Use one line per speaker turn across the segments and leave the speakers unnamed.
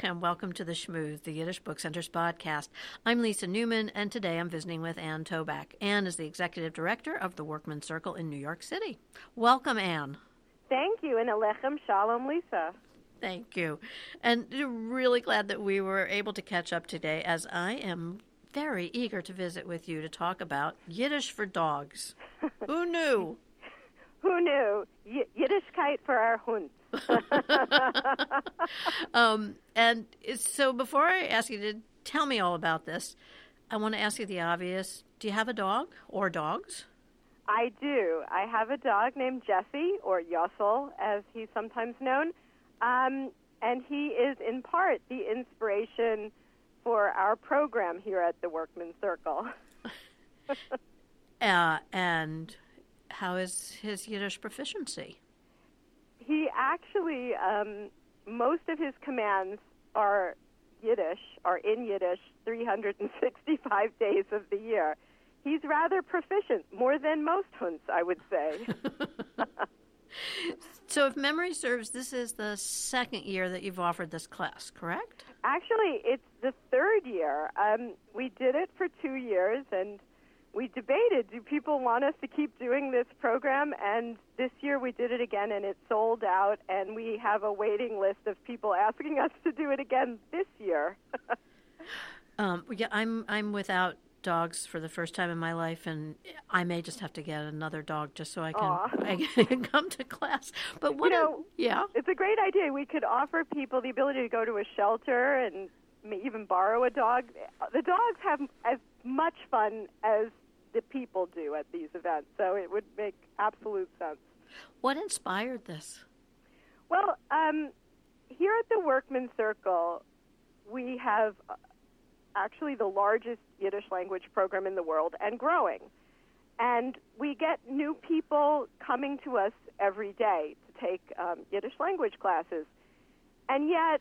Aleichem. Welcome to the Shmooze, the Yiddish Book Center's podcast. I'm Lisa Newman, and today I'm visiting with Ann Toback. Ann is the executive director of the Workmen's Circle in New York City. Welcome, Ann.
Thank you, and Aleichem Shalom, Lisa.
Thank you. And really glad that we were able to catch up today, as I am very eager to visit with you to talk about Yiddish for dogs. Who knew?
Who knew? Y- Yiddishkeit for our hunts.
um, and so before I ask you to tell me all about this, I want to ask you the obvious. Do you have a dog or dogs?
I do. I have a dog named Jesse, or Yossel, as he's sometimes known. Um, and he is in part the inspiration for our program here at the Workmen's Circle.
uh, and how is his Yiddish proficiency?
He actually, um, most of his commands are Yiddish, are in Yiddish 365 days of the year. He's rather proficient, more than most hunts, I would say.
so, if memory serves, this is the second year that you've offered this class, correct?
Actually, it's the third year. Um, we did it for two years, and we debated do people want us to keep doing this program? And this year we did it again and it sold out and we have a waiting list of people asking us to do it again this year.
Um, yeah i'm i'm without dogs for the first time in my life and i may just have to get another dog just so i can, I can come to class. But what
you know,
a, yeah.
it's a great idea. We could offer people the ability to go to a shelter and even borrow a dog the dogs have as much fun as the people do at these events. So it would make absolute sense.
What inspired this?
Well, um, here at the Workmen's Circle, we have uh, actually the largest Yiddish language program in the world and growing. And we get new people coming to us every day to take um, Yiddish language classes. And yet,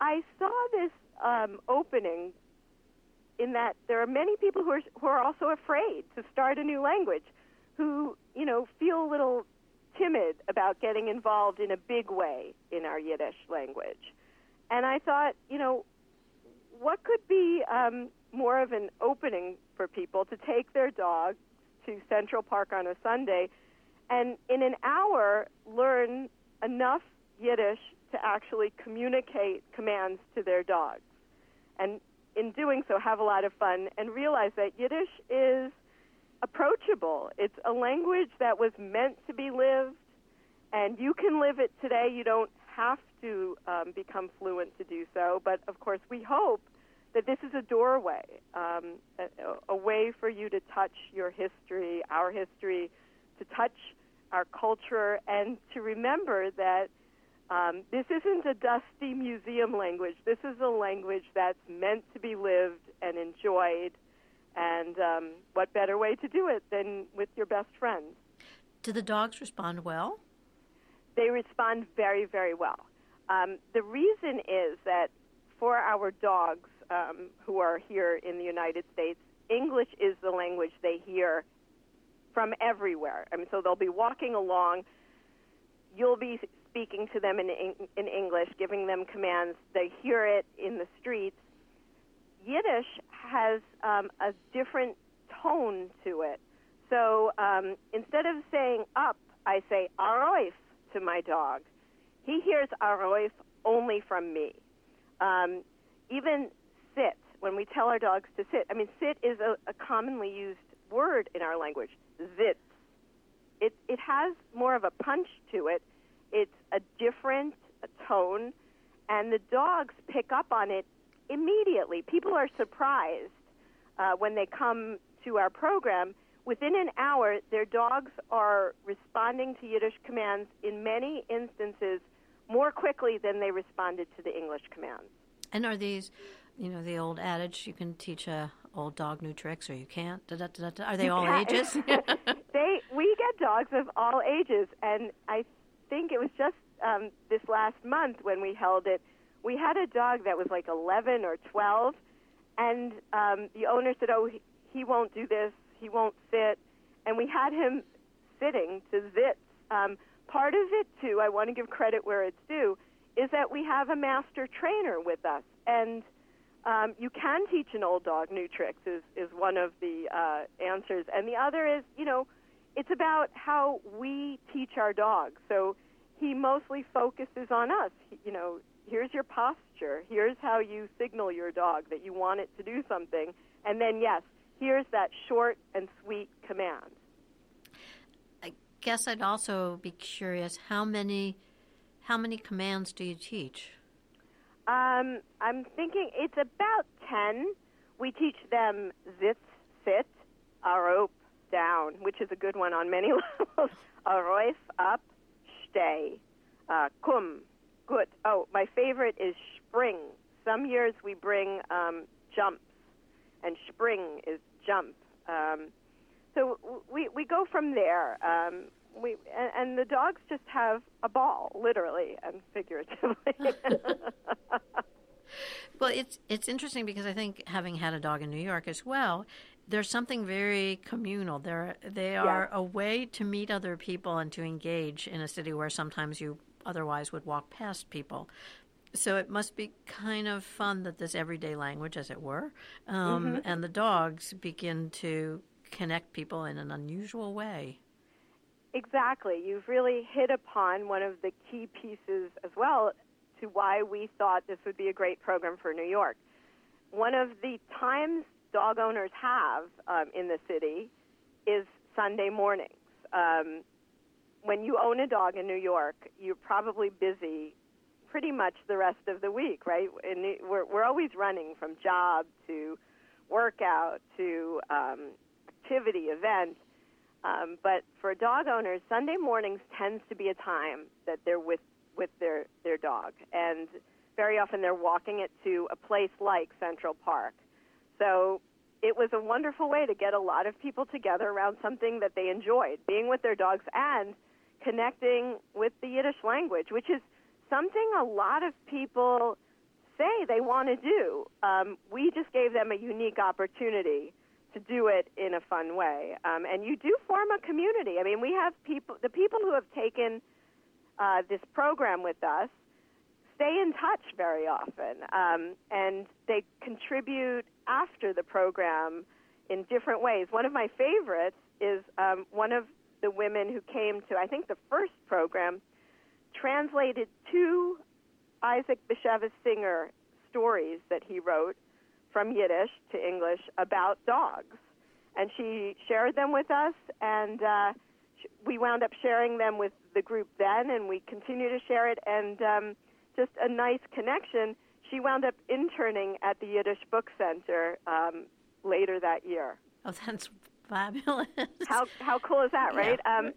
I saw this um, opening in that there are many people who are who are also afraid to start a new language, who you know feel a little timid about getting involved in a big way in our Yiddish language. And I thought, you know, what could be um, more of an opening for people to take their dog to Central Park on a Sunday and in an hour learn enough Yiddish to actually communicate commands to their dogs. And in doing so, have a lot of fun and realize that Yiddish is approachable. It's a language that was meant to be lived, and you can live it today. You don't have to um, become fluent to do so, but of course, we hope that this is a doorway, um, a, a way for you to touch your history, our history, to touch our culture, and to remember that um, this isn't a dusty museum language. This is a language that's meant to be lived and enjoyed. And um, what better way to do it than with your best friends?
Do the dogs respond well?
They respond very, very well. Um, the reason is that for our dogs um, who are here in the United States, English is the language they hear from everywhere. I mean, so they'll be walking along. You'll be speaking to them in, in English, giving them commands. They hear it in the streets. Yiddish has um, a different tone to it. So um, instead of saying up, I say aroif to my dog. He hears aroif only from me. Um, even sit, when we tell our dogs to sit, I mean, sit is a, a commonly used word in our language. Zit. It, it has more of a punch to it it's a different tone, and the dogs pick up on it immediately. People are surprised uh, when they come to our program. Within an hour, their dogs are responding to Yiddish commands in many instances more quickly than they responded to the English commands.
And are these, you know, the old adage, you can teach a old dog new tricks or you can't? Da, da, da, are they all ages?
they we get dogs of all ages, and I think it was just um, this last month when we held it. We had a dog that was like 11 or 12, and um, the owner said, "Oh, he, he won't do this. He won't sit," and we had him sitting to zits. Um, part of it too, I want to give credit where it's due, is that we have a master trainer with us, and um, you can teach an old dog new tricks. Is is one of the uh, answers, and the other is you know, it's about how we teach our dog. So he mostly focuses on us. He, you know, here's your posture. Here's how you signal your dog that you want it to do something, and then yes, here's that short and sweet command.
I guess I'd also be curious how many how many commands do you teach?
Um, I'm thinking it's about 10. We teach them zit, sit, arop, down, which is a good one on many levels. Aroif, up, stay, uh, kum, good. Oh, my favorite is spring. Some years we bring um, jumps, and spring is jump. Um, so we we go from there. Um, we and, and the dogs just have a ball, literally and figuratively.
well, it's it's interesting because I think having had a dog in New York as well, there's something very communal. They're they are yeah. a way to meet other people and to engage in a city where sometimes you otherwise would walk past people. So it must be kind of fun that this everyday language, as it were, um, mm-hmm. and the dogs begin to connect people in an unusual way.
Exactly. You've really hit upon one of the key pieces as well to why we thought this would be a great program for New York. One of the times dog owners have um, in the city is Sunday mornings. Um, when you own a dog in New York, you're probably busy pretty much the rest of the week, right? And we're, we're always running from job to workout to um, activity, event. Um, but for dog owners, Sunday mornings tends to be a time that they're with with their their dog, and very often they're walking it to a place like Central Park. So it was a wonderful way to get a lot of people together around something that they enjoyed, being with their dogs and connecting with the Yiddish language, which is something a lot of people say they want to do. Um, we just gave them a unique opportunity to do it in a fun way. Um, and you do form a community. I mean, we have people, the people who have taken uh, this program with us stay in touch very often, um, and they contribute after the program in different ways. One of my favorites is um, one of the women who came to, I think, the first program, translated two Isaac Bashevis Singer stories that he wrote from Yiddish to English about dogs. And she shared them with us, and uh, we wound up sharing them with the group then, and we continue to share it, and um, just a nice connection. She wound up interning at the Yiddish Book Center um, later that year.
Oh, that's fabulous.
How how cool is that, right? Yeah. Um,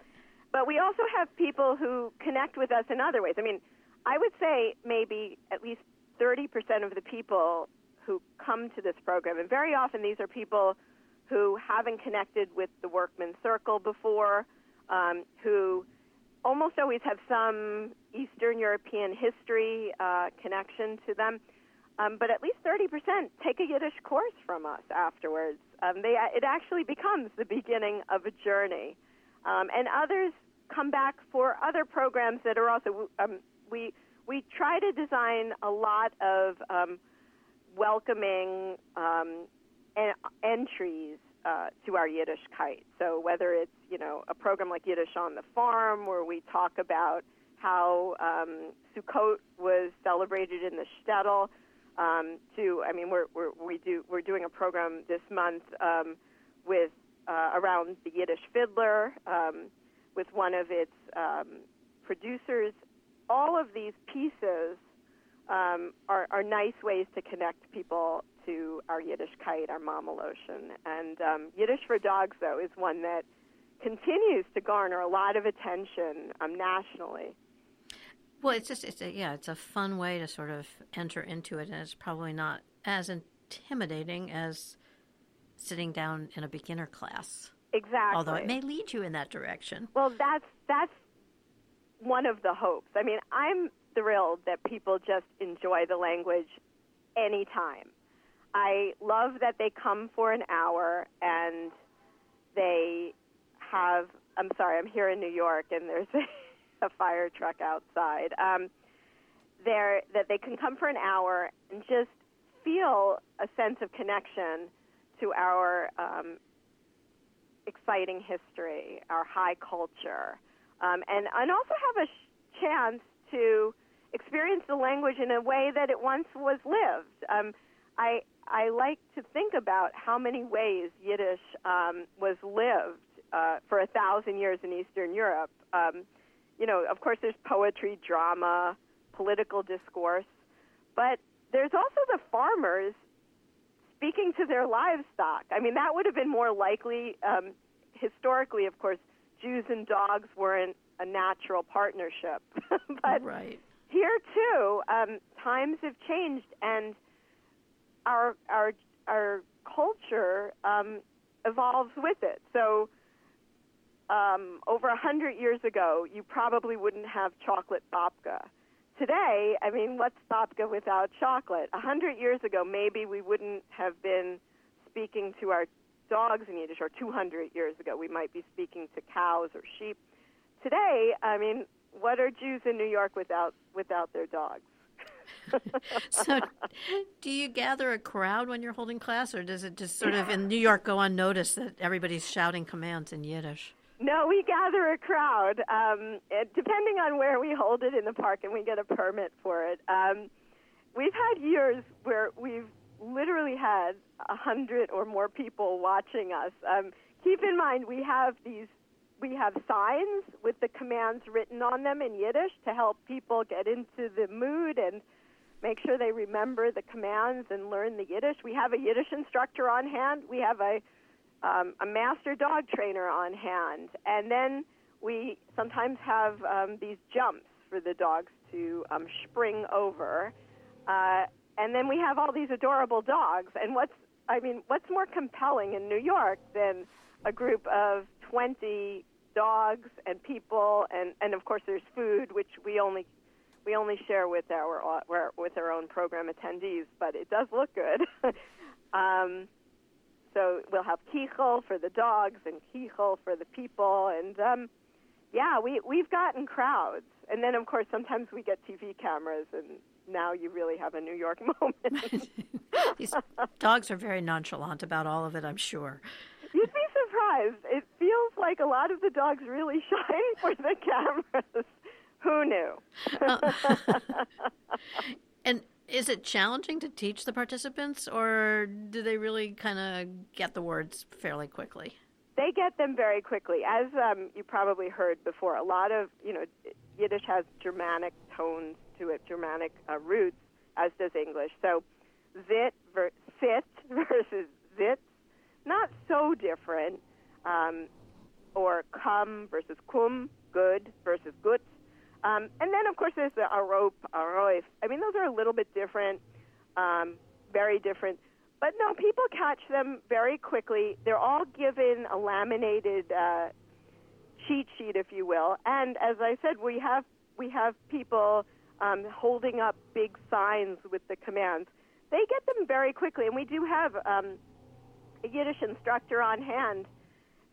but we also have people who connect with us in other ways. I mean, I would say maybe at least 30% of the people who come to this program, and very often these are people who haven't connected with the Workmen's Circle before, um, who almost always have some Eastern European history uh, connection to them. Um, but at least 30% take a Yiddish course from us afterwards. Um, they, it actually becomes the beginning of a journey. Um, and others come back for other programs that are also, um, we, we try to design a lot of um, welcoming um, en- entries uh, to our Yiddishkeit. So whether it's, you know, a program like Yiddish on the Farm where we talk about how um, Sukkot was celebrated in the shtetl, um, to I mean we're, we're we do we're doing a program this month um, with uh, around the Yiddish fiddler um, with one of its um, producers. All of these pieces um, are, are nice ways to connect people to our Yiddishkeit, our mamaloshen. And um, Yiddish for Dogs, though, is one that continues to garner a lot of attention um, nationally.
Well, it's just it's a, yeah, it's a fun way to sort of enter into it, and it's probably not as intimidating as sitting down in a beginner class.
Exactly.
Although it may lead you in that direction.
Well, that's that's one of the hopes. I mean, I'm thrilled that people just enjoy the language anytime. I love that they come for an hour and they have. I'm sorry, I'm here in New York, and there's a a fire truck outside. Um, there that they can come for an hour and just feel a sense of connection to our um, exciting history, our high culture, um, and and also have a sh- chance to experience the language in a way that it once was lived. Um, I I like to think about how many ways Yiddish um, was lived uh, for a thousand years in Eastern Europe. Um, you know, of course, there's poetry, drama, political discourse, but there's also the farmers speaking to their livestock. I mean, that would have been more likely. Um, historically, of course, Jews and dogs weren't a natural partnership, but
right.
here too, um, times have changed, and our our our culture um, evolves with it. So. Um, over a hundred years ago, you probably wouldn't have chocolate babka today, I mean, what's babka without chocolate? A hundred years ago, maybe we wouldn't have been speaking to our dogs in Yiddish, or 200 years ago, we might be speaking to cows or sheep. Today, I mean, what are Jews in New York without without their dogs?
so, do you gather a crowd when you're holding class, or does it just sort of in New York go unnoticed that everybody's shouting commands in Yiddish?
No, we gather a crowd, um, depending on where we hold it in the park, and we get a permit for it. Um, we've had years where we've literally had a hundred or more people watching us. Um, keep in mind, we have these, we have signs with the commands written on them in Yiddish to help people get into the mood and make sure they remember the commands and learn the Yiddish. We have a Yiddish instructor on hand. We have a um, a master dog trainer on hand, and then we sometimes have um, these jumps for the dogs to um, spring over, uh, and then we have all these adorable dogs. And what's I mean, what's more compelling in New York than a group of 20 dogs and people, and and of course there's food, which we only we only share with our with our own program attendees, but it does look good. um, so we'll have kichel for the dogs and kichel for the people, and um, yeah, we we've gotten crowds, and then of course sometimes we get TV cameras, and now you really have a New York moment.
These dogs are very nonchalant about all of it, I'm sure.
You'd be surprised. It feels like a lot of the dogs really shine for the cameras. Who knew? uh,
and is it challenging to teach the participants, or do they really kind of get the words fairly quickly?
They get them very quickly. As um, you probably heard before, a lot of, you know, Yiddish has Germanic tones to it, Germanic uh, roots, as does English. So, zit, ver- sit versus zit, not so different. Um, or come versus kum, good versus gut. Um, and then, of course, there's the arop, aroif. I mean, those are a little bit different, um, very different. But no, people catch them very quickly. They're all given a laminated uh, cheat sheet, if you will. And as I said, we have we have people um, holding up big signs with the commands. They get them very quickly, and we do have um, a Yiddish instructor on hand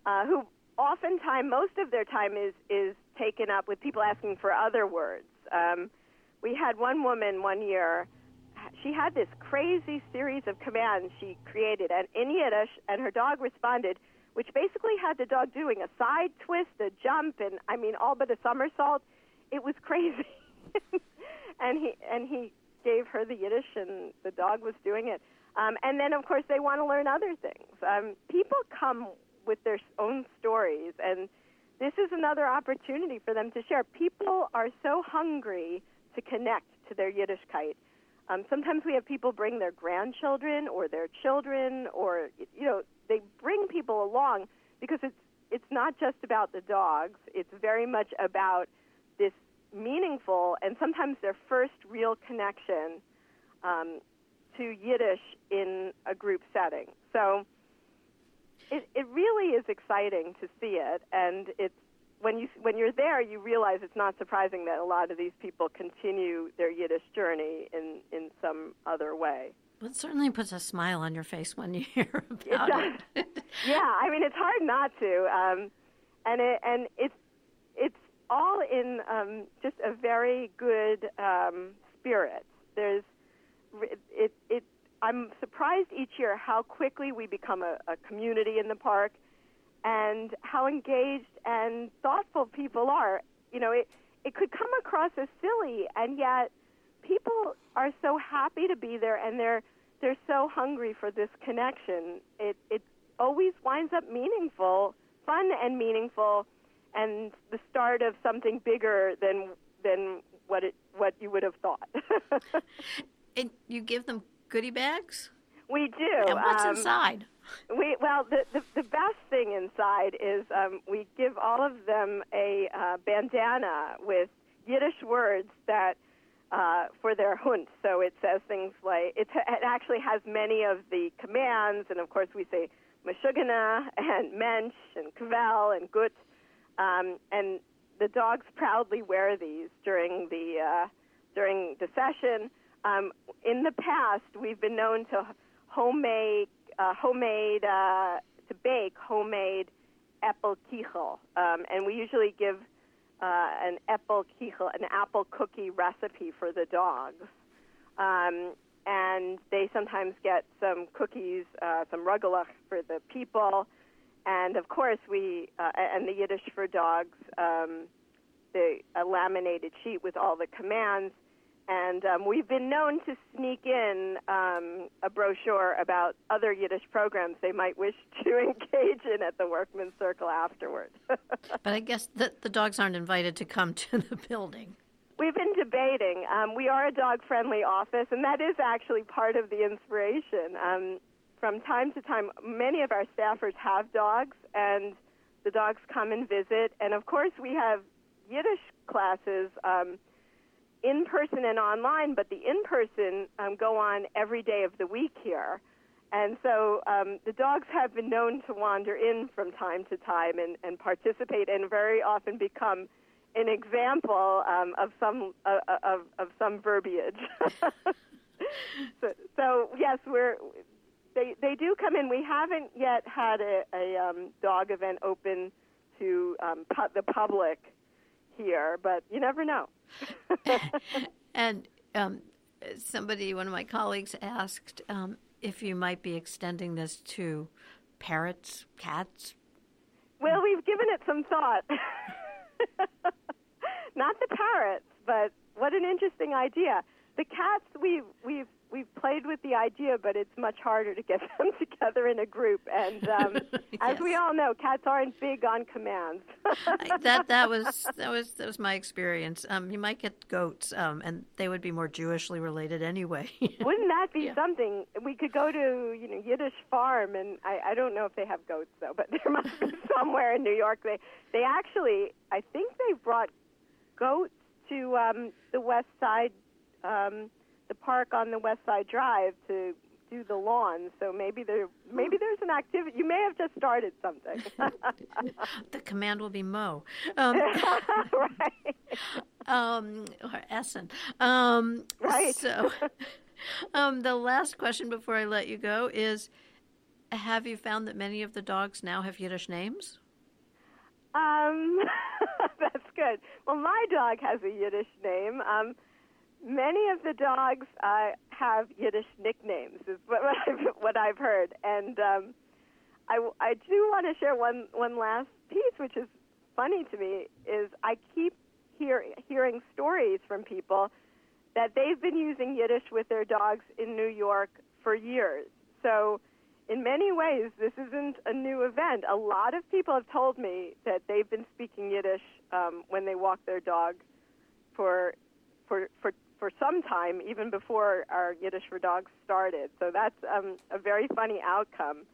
uh, who oftentimes, most of their time is is taken up with people asking for other words. Um, we had one woman one year. She had this crazy series of commands she created, and in Yiddish, and her dog responded, which basically had the dog doing a side twist, a jump, and I mean all but a somersault. It was crazy, and he and he gave her the Yiddish, and the dog was doing it. Um, and then, of course, they want to learn other things. Um, people come with their own stories, and this is another opportunity for them to share. People are so hungry to connect to their Yiddishkeit. Um, sometimes we have people bring their grandchildren or their children, or you know, they bring people along because it's it's not just about the dogs. It's very much about this meaningful and sometimes their first real connection um, to Yiddish in a group setting. So it, it really is exciting to see it, and it's when you when you're there, you realize it's not surprising that a lot of these people continue their Yiddish journey in in some other way.
Well, it certainly puts a smile on your face when you hear about
it. it. yeah, I mean it's hard not to, um, and it and it's it's all in um, just a very good um, spirit. There's it it I'm surprised each year how quickly we become a, a community in the park and how engaged and thoughtful people are. You know, it it could come across as silly and yet people are so happy to be there and they're they're so hungry for this connection. It it always winds up meaningful, fun and meaningful and the start of something bigger than than what it what you would have thought.
and you give them goodie bags?
We do.
And what's um, inside?
We well, the, the, the best thing inside is um, we give all of them a uh, bandana with Yiddish words that uh, for their hunt. So it says things like it, it actually has many of the commands, and of course we say mashugana and mensch and kvel and gut, um, and the dogs proudly wear these during the uh, during the session. Um, in the past, we've been known to homemade uh, homemade uh, to bake homemade apple kichel, um, and we usually give uh, an apple kichel, an apple cookie recipe for the dogs. Um, and they sometimes get some cookies, uh, some rugelach for the people, and of course we uh, and the Yiddish for dogs, um, the a laminated sheet with all the commands and um, we've been known to sneak in um, a brochure about other Yiddish programs they might wish to engage in at the Workmen's Circle afterwards.
but I guess the, the dogs aren't invited to come to the building.
We've been debating. Um, we are a dog friendly office, and that is actually part of the inspiration. Um, from time to time, many of our staffers have dogs, and the dogs come and visit. And of course, we have Yiddish classes. In person and online, but the in person um, go on every day of the week here. And so um, the dogs have been known to wander in from time to time and, and participate, and very often become an example um, of some uh, uh of, of some verbiage. so, so, yes, we're they they do come in. We haven't yet had a, a um, dog event open to um, pu- the public here, but you never know.
and um, somebody, one of my colleagues, asked um, if you might be extending this to parrots, cats.
Well, we've given it some thought. Not the parrots, but what an interesting idea. The cats, we've we've we've played with the idea, but it's much harder to get them together in a group. And um, yes. as we all know, cats aren't big on commands.
that that was that was that was my experience. Um, you might get goats, um, and they would be more Jewishly related anyway.
Wouldn't that be yeah. something? We could go to you know Yiddish farm, and I, I don't know if they have goats though, but there must be somewhere in New York. They they actually, I think they brought goats to um, the West Side. Um, the park on the West Side Drive to do the lawn. So maybe there maybe there's an activity. You may have just started something.
the command will be Mo. Um,
right.
Um, or Essen. Um,
right.
So, um, the last question before I let you go is: Have you found that many of the dogs now have Yiddish names?
Um, that's good. Well, my dog has a Yiddish name. Um, many of the dogs uh, have Yiddish nicknames, is what, I've, what I've heard. And um, I, I do want to share one, one last piece, which is funny to me, is I keep hear, hearing stories from people that they've been using Yiddish with their dogs in New York for years. So, in many ways, this isn't a new event. A lot of people have told me that they've been speaking Yiddish um, when they walk their dog for for for for some time, even before our Yiddish for Dogs started. So that's um, a very funny outcome.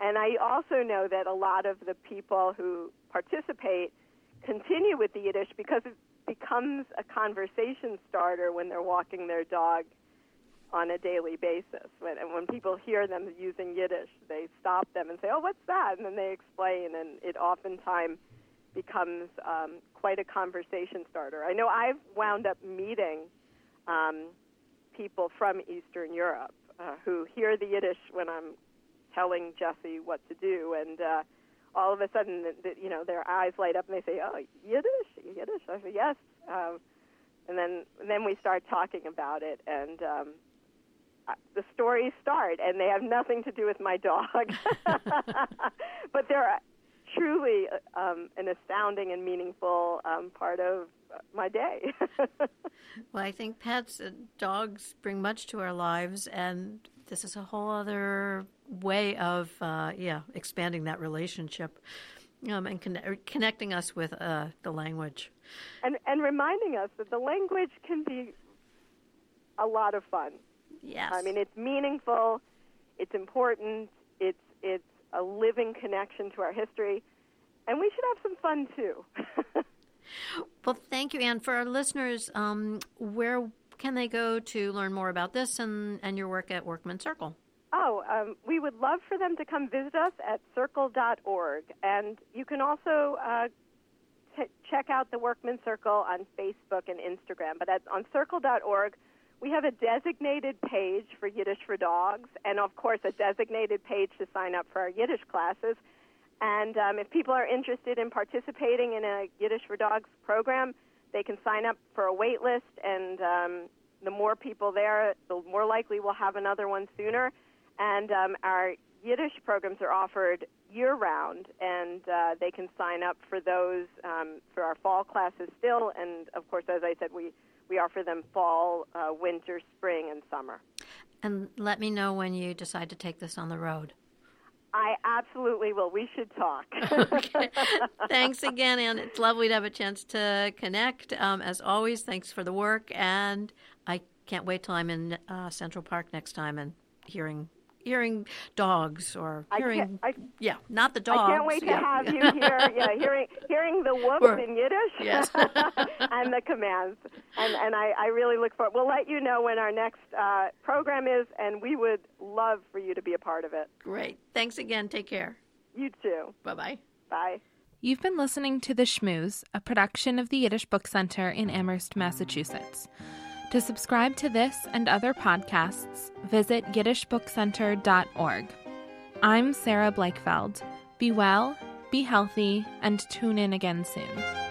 And I also know that a lot of the people who participate continue with the Yiddish because it becomes a conversation starter when they're walking their dog on a daily basis. When, and when people hear them using Yiddish, they stop them and say, "Oh, what's that?" And then they explain, and it oftentimes becomes um, quite a conversation starter. I know I've wound up meeting um, people from Eastern Europe uh, who hear the Yiddish when I'm telling Jesse what to do, and uh, all of a sudden, the, the, you know, their eyes light up and they say, "Oh, Yiddish, Yiddish." I say, "Yes." Um, and then and then we start talking about it, and um, the stories start, and they have nothing to do with my dog, but they're truly um, an astounding and meaningful um, part of my day.
well, I think pets, uh, dogs, bring much to our lives, and this is a whole other way of, uh, yeah, expanding that relationship. Um, and con- connecting us with uh, the language,
and and reminding us that the language can be a lot of fun.
Yes.
I mean, it's meaningful, it's important, it's it's a living connection to our history, and we should have some fun too.
well, thank you, Ann. For our listeners, um, where can they go to learn more about this and, and your work at Workmen's Circle?
Oh, um, we would love for them to come visit us at circle.org. And you can also uh, t- check out the Workmen's Circle on Facebook and Instagram. But at, on circle.org, we have a designated page for Yiddish for Dogs, and of course, a designated page to sign up for our Yiddish classes. And um, if people are interested in participating in a Yiddish for Dogs program, they can sign up for a wait list, and um, the more people there, the more likely we'll have another one sooner. And um, our Yiddish programs are offered year round, and uh, they can sign up for those um, for our fall classes still. And of course, as I said, we we offer them fall, uh, winter, spring, and summer.
And let me know when you decide to take this on the road.
I absolutely will. We should talk.
okay. Thanks again, Ann. It's lovely to have a chance to connect. Um, as always, thanks for the work, and I can't wait till I'm in uh, Central Park next time and hearing hearing dogs or hearing I, yeah not the dogs
i can't wait to have you hear yeah hearing hearing the whoops or, in yiddish
yes.
and the commands. And and I, I really look forward we'll let you know when our next uh, program is and we would love for you to be a part of it.
Great. Thanks again. Take care.
You too.
Bye-bye.
Bye.
You've been listening to The Shmooze, a production of the Yiddish Book Center in Amherst, Massachusetts. To subscribe to this and other podcasts, visit yiddishbookcenter.org. I'm Sarah Blakefeld. Be well, be healthy, and tune in again soon.